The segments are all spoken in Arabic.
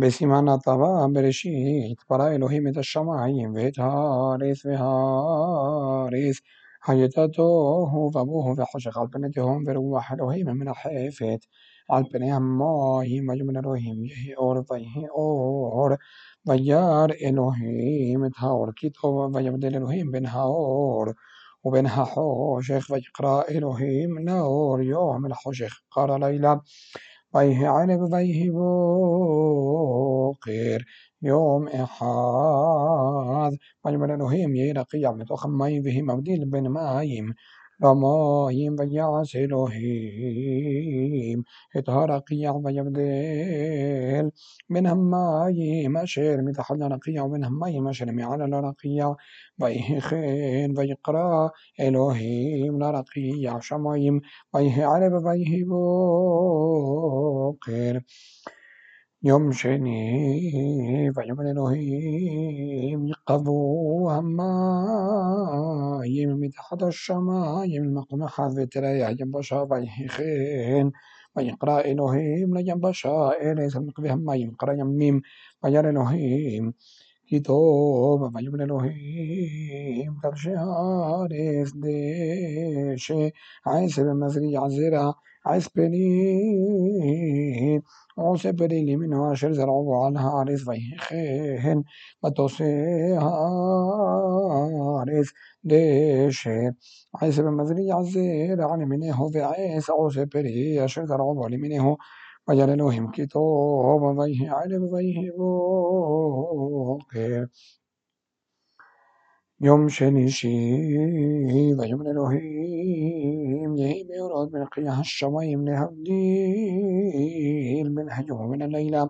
बेसीमानातवा बृषीत् परायलोहिमितः शमायीं वेधारेस् विहारेस् حيتته فأبوه فحشق في فروح لوهيم من الحيفت البني أماهم وجمن لوهيم يهي أور فيهي أور ويار إلوهيم تهور كتو ويبدل إلوهيم بن هاور وبن حوشخ ويقرأ إلوهيم نور يوم الحوشيخ قرا ليلى ويه عرب غيه بوقير. يوم إحاذ والمرن هيم يرقي عمد أخم ماي ذهي مبديل بن مايم. رمايم ويعص إلهيم إطهار قيع ويبدل من همايم أشير متحلى رقيع ومن همايم أشير معلى رقيع ويهخين ويقرأ إلهيم لرقيع شمايم ويه عرب ويه بوقر يوم شني فيوم الالهيم يقضوا هما يم متحد الشما يم مقم حافي تريح جنب شافا يخين ويقرأ إلهيم لجنب هما يم قرا يقرأ ميم فجر إلهيم كتاب. فجمنا إلهيم كرشي إفديش عيسى بن مسري عزيرا عسكري عسبري من عشر زرع عن حارس ويخين. وتوسي حارس ديشين عيسى بن عزير عن منه وعيسى عسبري عشر زرع وعلي منه. وجعل لهم كتاب ويه علم ويه يوم شني شيب يمن الوهيم يهيب يراد من قياها الشمايم لهبديل من هجوم من الليلة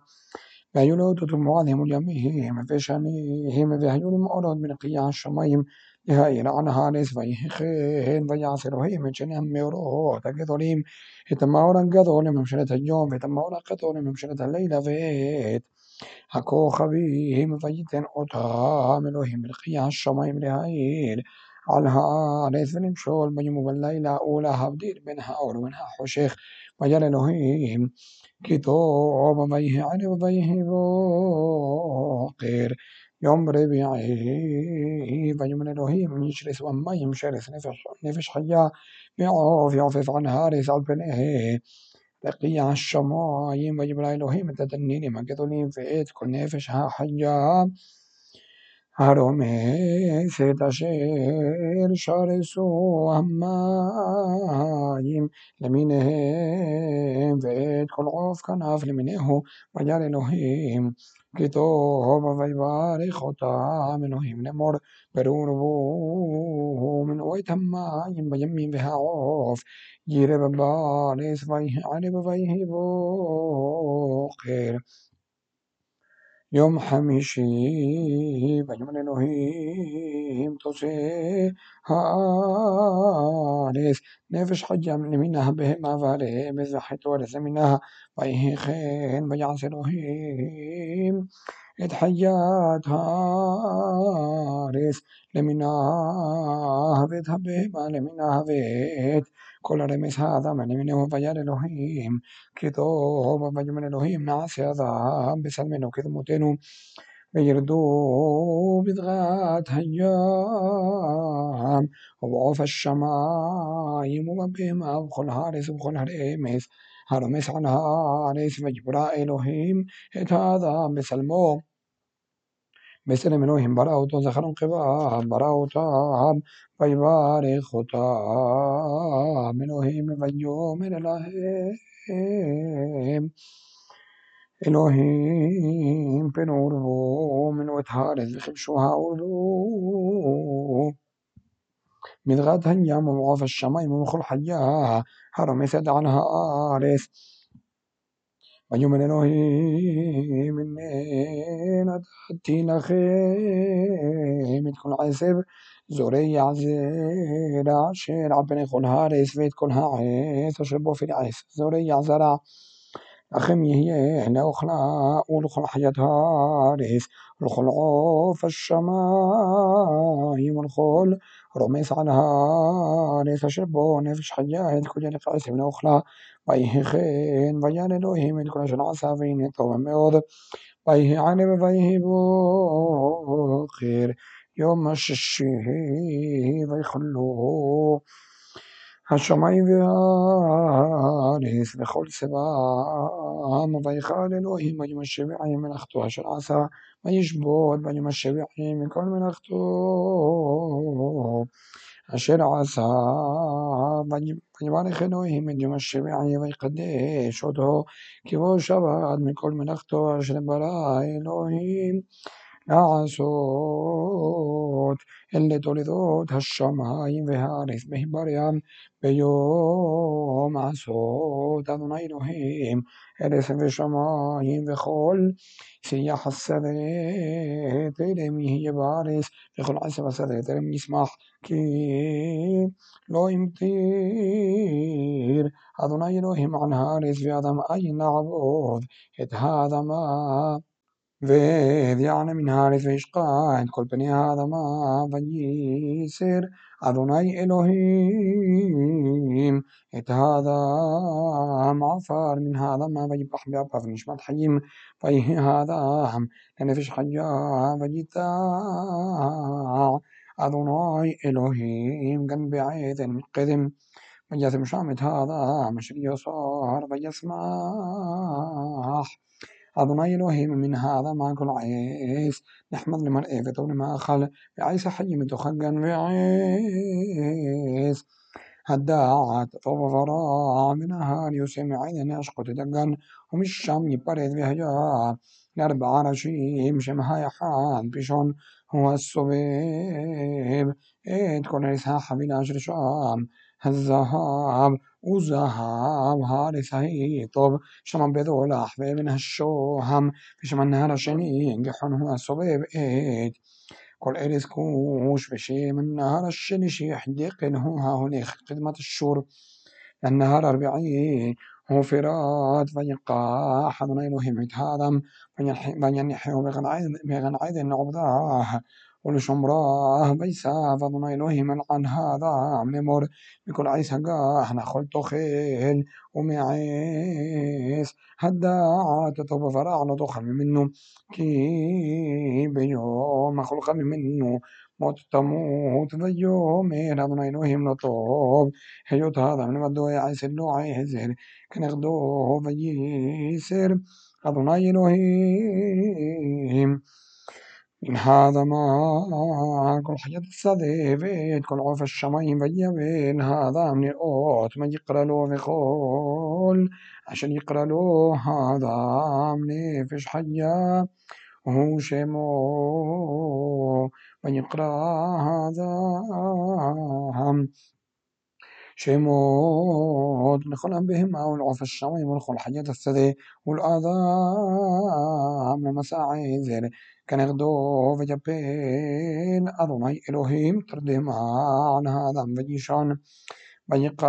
فيلود معظم اليميهم في شنيهم في هجوم مؤرد من قياها الشمايم لهائل عنها ليس فيخين فيعصر هيم شنهم يروه تقدريم يتماورا قدول ممشنة اليوم يتماورا قدول ممشنة الليلة فيت حكو خبيهم ضيد أطام إلههم القيع الشمايم لهايل عنها ليث نمشول مجمو بالليلة أولى هبدير منها أول منها حشيخ مجال إلهيم كتوب بيه عرب بيه بوقير يوم ربيعي بجمن إلهيم يشرس وما يمشرس نفش نفش حيا بعوف يعفف عن هارس عبنه تقيع الشمايم قدوني في تدنيني كل فئت ها حيا הרומסת אשר שרסו המים למיניהם ואת כל עוף כנף למיניהו וירא אלוהים כי טוב ויברך אותם אלוהים לאמור ברור מנעו את המים בימים והעוף יירא בבארץ ויהי ערב ויהי בוקר יום חמישי ויאמר אלוהים תוצא הארץ נפש חיה למינה בהמה והרמז וחטא ארץ למינה ויהי כן ויעש אלוהים את חיית הארץ למינה ואת הבהמה למינה ואת כל הרמז האדם למיניהו וירא אלוהים כי טוב ויאמר אלוהים נעשה אדם בצלמנו כדמותנו וירדו בדגת הים ובעוף השמיים ובבהמה ובכל הארץ ובכל הרמז הרומס על הארץ ויברא אלוהים את האדם בצלמו مثل में हिम زخرون हो तो जखरों के बाह भरा من हम परिवार إلهيم بنوره من وتهار شوها ولو من غد هنيا من الشمايم من خل حياها هرم عنها آرث ويوم ننهي من تحتينا خيمة كل عذاب زوري عزير عشير ربنا يخونها ريسفيت كلها عيس وشربوا في العيس زوري زرع أخم يهينا أخلاء ولخل حياتها ريس الخل عوف الشمايم والخل رميس على هاريس شربوا نفش حيات كل يلقى عيس من ויהי כן, ויען אלוהים את כל אשר עשה, והנה טוב מאוד. ויהי ערב ויהי בוקר, יום השישי, ויכלו השמיים והארץ וכל צבאם, ויכל אלוהים ביום השביעי מלאכתו אשר עשה, וישבות ביום השביעי מכל מלאכתו. אשר עשה, ויברך אלוהים את יום השביעי ויקדש אותו, כי בו שבת מכל מלאכתו אשר ברא אלוהים לעשות, אלה תולדות השמיים והארץ בהיברם ביום עשות אדוני אלוהים ארץ ושמיים וכל שיח השדה טרם יהיה בארץ וכל עשב השדה טרם ישמח כי לא המטיר אדוני אלוהים על הארץ ואדם אין לעבוד את האדמה ויענה מן הארץ וישקע את כל פני האדמה וייסר אדוני אלוהים את האדם עפר מן האדמה ויפח באפיו נשמת חיים ויהי האדם לנפש חיה ויטע אדוני אלוהים גן בעדן מקדם וישם שם את האדם אשר יוסר וישמח أدوناي إلهي من هذا ما كل عيس نحمد لمرء وطول ما خل وعيس حي متخجن وعيس هداعت من نهار يسمع عين أشقط دقن. ومش شام يبرد بهجا لأربع رشيم شمها يحان بشون. هو الصبيب. إيد كل رسها حبيل عشر شام. الذهب وذهب هارس طب شمن بذول أحباب من الشوهم. في شمن النهار الشني ينجحون هو الصبيب إيد كل إرز كوش بشي من نهار الشني شي يحديق هو ها هناك خدمة الشور. النهار أربعين. وفرات فيقاح من إلههم هذا فينحيه بغنعيد عبداه ولشمراه بيسا فضنا إلهي من عن هذا لمر بكل عيسى قاح نخل تخيل ومعيس هدا تطب فرعنا تخل منه. كي بيوم خلق منه. متتموهوتديوهم هيرادون عينوهم لطوب هيوت هذا من بدو يعيسر لو عيسر كنغدو فيسر أدوناي إلهيم من هذا ما كل حياة الصديفيت كل عوف الشمايم بيبين هذا من الأوت ما يقرأ له بقول عشان يقرأ له هذا من فيش حياة شمو ونقرأ هذا؟ شمود لخل أنبهما والعف الشوي والخل حية الثدي والآذى من مساعي ذير كان يغدو فجبين أدوني إلهيم تردهما عن هذا فجيشان. بنيقا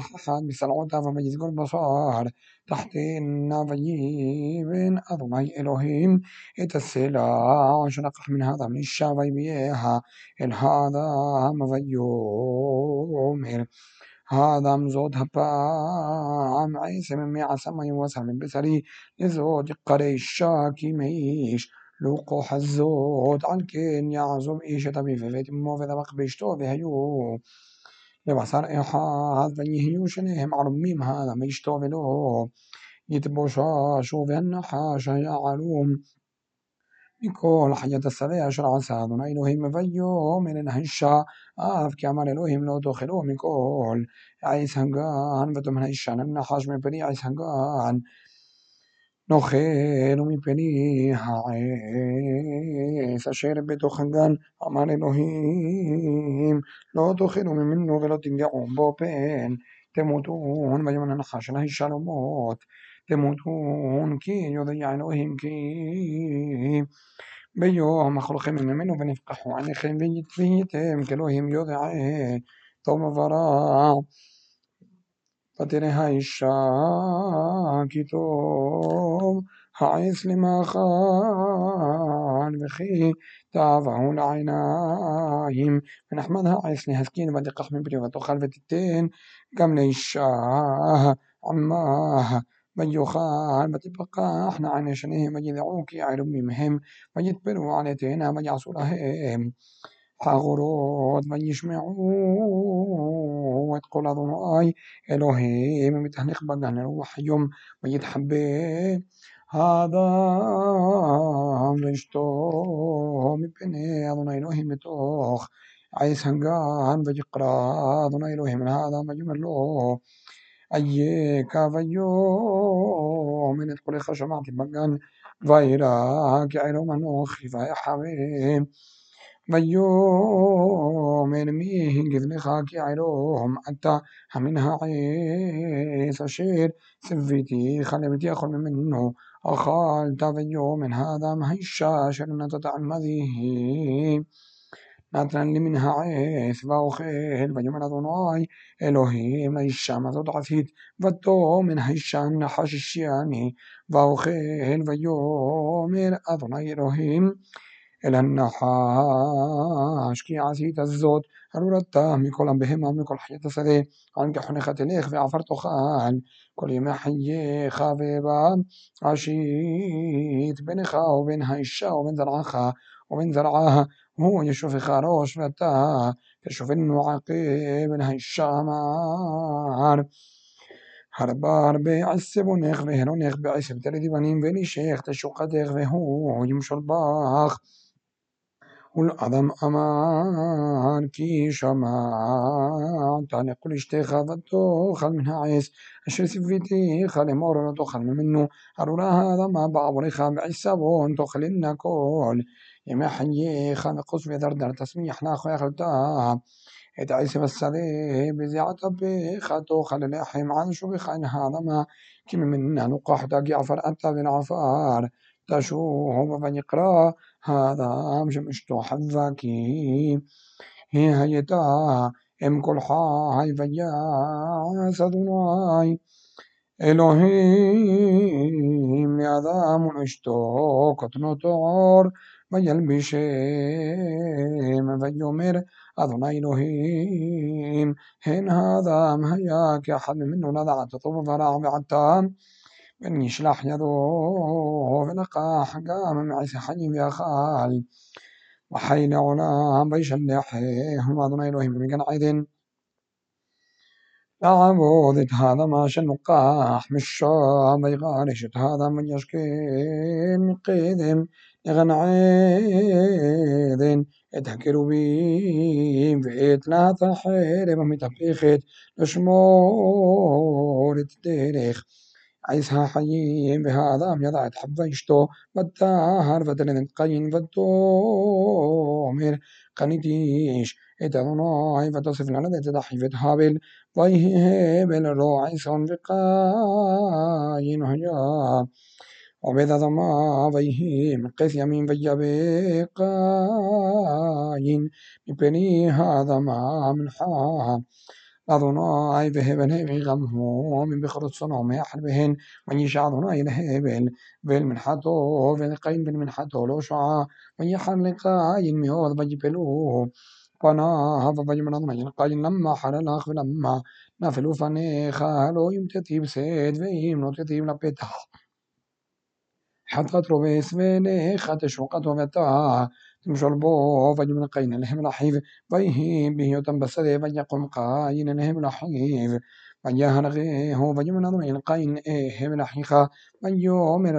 حسن بسلعوتا فمجيز قول بصار تحطيم نظيم أدوني إلهيم. إتسلا شنقح من هذا من الشعب بيها. إل هذا مضيوم إل هذا مزود هبا عم عيسى من ميع سما وسع من بسري. لزود قريشا ميش لوقو حزود. عن كين يعزم إيش تبي في فيت مو في ذبق بيشتو في לבשר אחד ויהיו שניהם ערומים האדם ואשתו ולא יתבוששו והנחש היה ערום מכל חיית השדה אשר עשה אדוני אלוהים ויאמר אל האישה אף כי אמר אלוהים לא תאכלו מכל עץ הגן ותאמר האישה לנחש מפרי עץ הגן נוכל ומפני העץ אשר בתוך הגן אמר אלוהים לא תאכלו ממנו ולא תנגעו בו פן. תמותון ויאמר הנחש אל האישה לא מות תמותון כי יודע אלוהים כי ביום אכלכם ממנו ונפקחו עיניכם והייתם כאלוהים יודע טוב ורע فترها كتوم حيث لما خان بخي تعظهون عيناهم ونحمدها عيث لهسكين ودقح من بري وتخلفت التين قم ليشاه عماه بيخان بتبقى إحنا عن شنهم بجذعوك يا علمهم بجتبروا على تينا بجعسوا لهم حغرود من يجمعود تقول أضناي إلهي من بتهنيق بدهن روح يوم من يتحبي هذا رجتو مبني أضناي إلهي متوخ عيس هنقان بجقرا أضناي إلهي من هذا مجملو أيه كافيو من تقول خشمات بقان فايرا كعيرو منوخ فايا ويومئذ ميه جذن خاكي عيروهم أتى همنها عيس شير سفيتي خلبتي أخل منه أخالت ويوم هذا مهيشا شرنا تتعمذيه نترن لي منها عيث وأخيل وجمع أدوناي إلهيم الشام تضعثيت ودو من هشان حششياني وأخيل ويوم أدوناي إلهيم אדוני אלוהים אל הנחש כי עשית זאת ארורתה מכל הבהמה ומכל חיית השדה על כחונך תלך ועפר תאכל כל ימי חייך ובעשית בינך ובין האישה ובין זרעך ובין זרעה הוא ישופך ראש ואתה תשופנו עקב בין האישה אמר הרבה הרבה עשבונך והרונך בעשב תלדי בנים ונשך תשוקתך והוא ימשול בך قل عظم في كي شماعات كل اشتي اشتخذته خل منها عيس. أشر سفيتي خل مورنا تخل منو. أرولا هذا ما بعض خام عيسابون لنا كل. يما حني خان قص بدر در تسميح لا خويا خلتا. إذا عيسى هذه بزيعة بخاتو خل لاحي معان شو بخان هذا ما. كم منا نقاح داقي عفر أنت بن عفار. האדם שאשתו חווה כי היא הייתה אם כל חי ויעש אדוני אלוהים לאדם ולאשתו קטנות עור וילבישם ויאמר אדוני אלוהים הן האדם היה כאחד ממנו לדעת טוב ורע ועתה ונשלח من يشلح يده ونقاح قام معث حجم يا خال. وحين علا بيشلح هما ظن إلههم بمقن عيد لا عبودت هذا ما شنقاح مشا بيغارشت هذا من يشكين قيدهم لغن عيد اتهكروا بيم فئت لا تحيري بهم نشمور التاريخ عيسى حي بهذا ميضا يتحب يشتو بدار بدل قين فدو مير قنديش إذا نوعي فتصف لنا ذات ضحي فتهابل ضيه هبل رو عيسى في قين وهجا وبيضا ضما ضيه من قيس يمين فيا بقاين بني هذا ما من حام أدوناي بهبن هبي غمهو من بخرط صنوم يحربهن من يشع أدوناي لهبل بل من حدو لو شعا من يحرقاي ميوض بجبلوه. فنا هذا ضج من أضمن قاين لما حلال الأخ لما نفلو فنيخا هلو يمتتيب سيد فيم نوتتيب لبتا حتى تروبيس فنيخا تشوقت ومتاها முஷல்போவயும் கை நிலஹிம் ரஹீவ் வைஹி பிஹியுதம் பசதே வையக்கும் காய் நிலஹிம் ரஹீவ் ويهرغيه ويمن أمر القين إيه من أحيخا من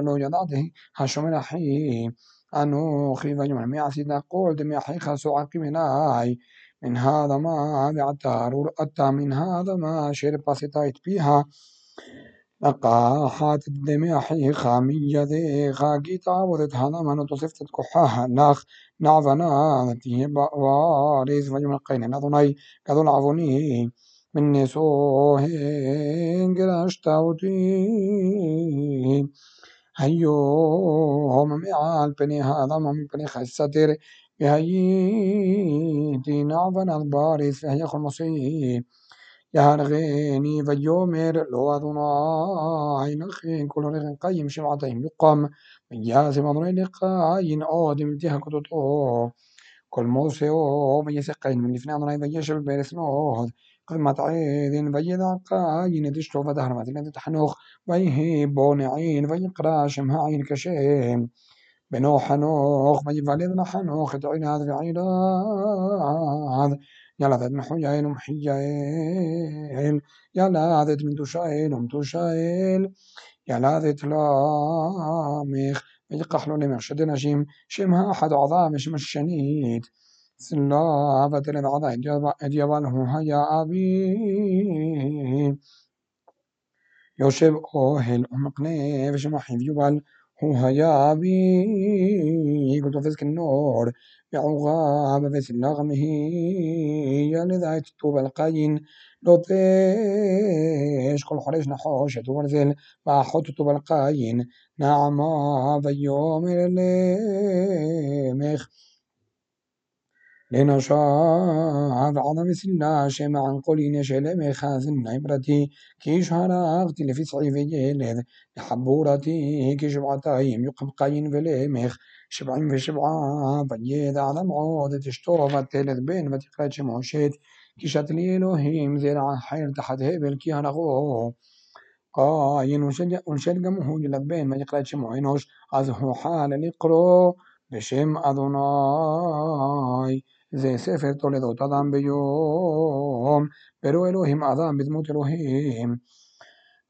لو يضعته هشم الأحي أنوخي ويمن ميعسي تقول دم أحيخا سعقي من آي من هذا ما بعتار أتى من هذا ما شير بسيطة بيها. قاحت دماحي خامية ذيخا كتاب ذتهانا ما تصفت الكحاها ناخ نعظنا ذتيه واريس فجم قين نظني كذو العظني من نسوهين قراشتاوتين هيو هم معال بني هذا ما هم بني خستر دي نعظنا الباريز فهي خمسين אסתר והייתי נעבנת בארץ והיה כל מוסיף יהרגני ויאמר לא אדוני נכין כל רגן קיים שבעתיים יוקם ויעזם אדוני לקין אודם תהכותו כל מוסאו ויסק קין מלפני אדוני וישב בארץ נוד قمة عيد וידע קין את אשתו ודהר ותלדת חנוך ויהי בו נעין ויקרא שם העין כשם בנו חנוך ויוולד לחנוך את עינד ועינד ילדת يلعدد محيين يلا ذات من تشايل هم يلا ذات لامخ يقح له لمخ شد نجيم شمها أحد عظام شم الشنيد سلا بدل العضا يجبله هيا أبي يوشب أوهل أمقنيف شمحيب يبال هيا بي قلت فزك النور بعغاب بس نغمه يا لذات الطوب القاين لطيش كل حريش نحوش تورزل وحط الطوب القاين نعما بيوم الليمخ لنشاء عظم مثلنا شمع قلين شلم خاثن عبرتي كيش هراغت لفسع فجيلد لحبورتي كيش بعتايم يقم قين فليمخ شبعين في فشبعا بنيد عظم عود تشترفت تلت بين فتقرات شمعشيت كيشت ليلوهيم زرع حير تحت هبل كي هرغوه قاين ونشد قمهو جلد بين فتقرات شمعينوش أزهو حال لقرو بشم أدوناي זה ספר תולדות אדם ביום, ברו אלוהים אדם בדמות אלוהים.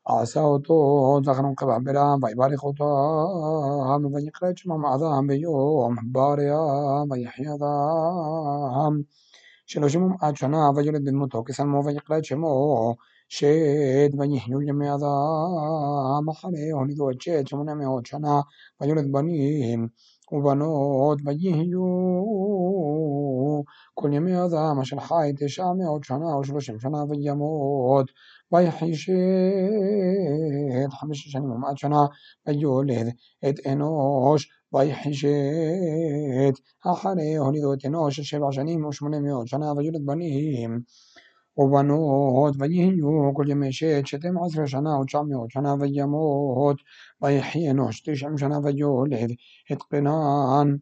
עשה אותו זכר ונקבה ברם, ויברך אותם, ויקרא את שמם אדם ביום, בריה ויחי אדם. שלושים ומעט שנה וילד בדמותו כסלמו ויקרא את שמו שד ויחיו ימי אדם אחריהו לידו את שד שמונה מאות שנה וילד בנים ובנות ויהיו. כל ימי אדם אשר חי תשע מאות שנה ושלושים שנה וימות. ויחי שת חמש שנים ומעט שנה ויולד את אנוש. ויחי שת אחרי הולידו את אנוש שבע שנים ושמונה מאות שנה ויולד בנים ובנות ויהיו כל ימי שת שתים עשרה שנה ותשע מאות שנה וימות ויחי אנוש תשעים שנה ויולד את קנן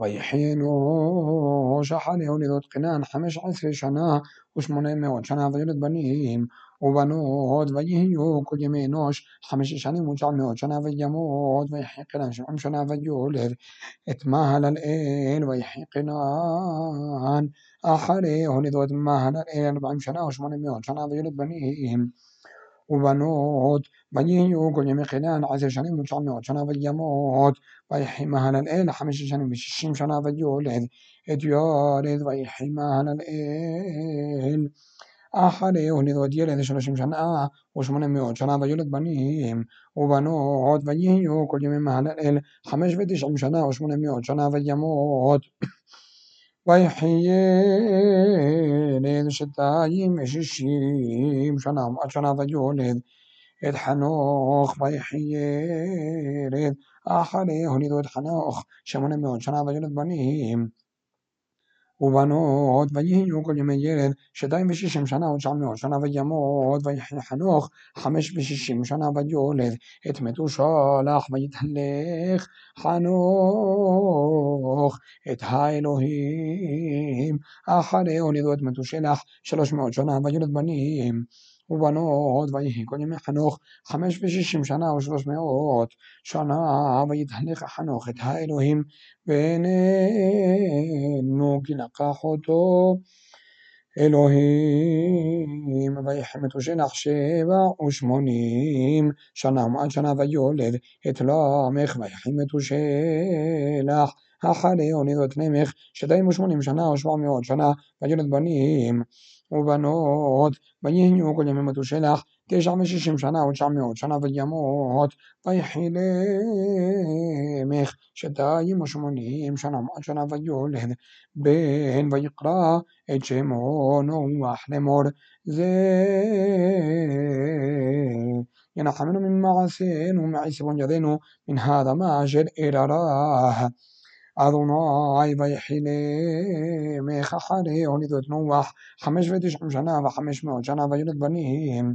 ויחי אנוש אחרי הולידות קנן חמש עשרה שנה ושמונה מאות שנה ויולד בנים ובנות ויהיו כל ימי אנוש חמש שנים ותשע מאות שנה וימות ויחי קנן שבעים שנה ויולד את מהלל אל ויחי קנן אחרי הולידו את מהלל אל ארבעים שנה ושמונה מאות שנה ויולד בנים ובנות ויהיו כל ימי קנן עשר שנים ותשע מאות שנה וימות ויחי מהלל אל חמש שנים ושישים שנה ויולד את יורד ויחי מהלל אל אחרי הולידו את ילד שלושים שנה ושמונה מאות שנה ויולד בנים ובנות ויהיו כל ימי מהלל אל חמש ותשעים שנה ושמונה מאות שנה וימות. ויחייל שתיים ושישים שנה ומעט שנה ויולד את חנוך. ויחייל אחרי הולידו את חנוך שמונה מאות שנה ויולד בנים ובנות ויהיו כל ימי ילד שתיים ושישים שנה ותשע מאות שנה וימות ויחי חנוך חמש ושישים שנה ויולד את מתושלח ויתהלך חנוך את האלוהים אחרי הולידו את מתושלח שלוש מאות שנה ויולד בנים ובנות ויהי. כל ימי חנוך חמש ושישים שנה ושלוש מאות שנה ויתהלך חנוך את האלוהים ואיננו כי לקח אותו אלוהים. ויחי מתושלח שבע ושמונים שנה ומעט שנה ויולד את למך. ויחי מתושלח אחרי הולידו את למך שתיים ושמונים שנה ושבע מאות שנה ויולד בנים ובנות ויהיו כל ימי מתושלח תשע ושישים שנה ותשע מאות שנה וימות ויחי למך שתיים ושמונים שנה ומעט שנה ויולד בן ויקרא את שמו נוח לאמור זה ינחמנו ממעשינו ומעיסבון ידינו מן האדמה אשר אררה אדוני ויחי למך אחרי הולידו את נוח חמש ותשעים שנה וחמש מאות שנה וילד בנים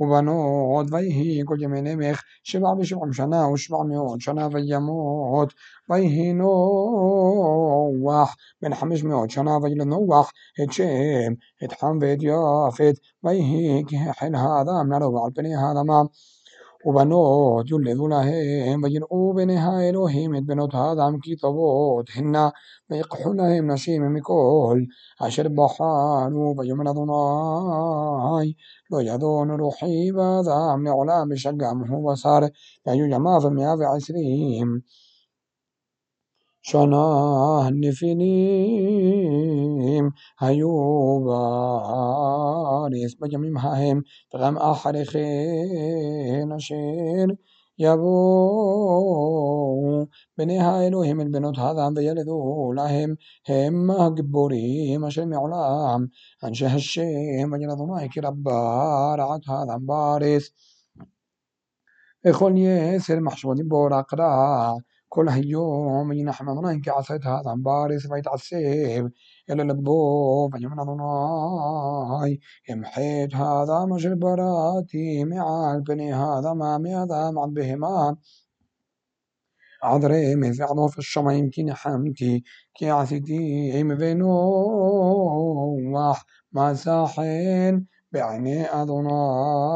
ובנות ויהי כל ימי נמך שבע ושבעים שנה ושבע מאות שנה וימות. ויהי נוח בן חמש מאות שנה וילד נוח את שם את חם ואת יפת ויהי כחל האדם לרוב על פני האדמה ובנות יולדו להם ויראו בני האלוהים את בנות האדם כי טובות הנה ויקחו להם נשים מכל אשר בחרו ויאמר אדוני לא ידון רוחי באדם לעולם בשגם הוא בשר והיו ימיו מאה ועשרים שנה הנפילים היו בארץ בימים ההם וגם אחרי כן אשר יבואו בני האלוהים אל בנות האדם וילדו להם הם הגיבורים אשר מעולם אנשי השם וירא אדוני כי רבה רעת האדם בארץ וכל יסר מחשבות בור אקרא كل يوم ينحمضنا إن كعثت هذا بارس بيت عسيب إلى لبوب يمنع ضناي يمحيت هذا مجر براتي مع البني هذا ما مي هذا مع بهما عذري مي في عضو في الشمع يمكن حمتي كي عسيتي مبينو وح مساحين بعيني أضناي.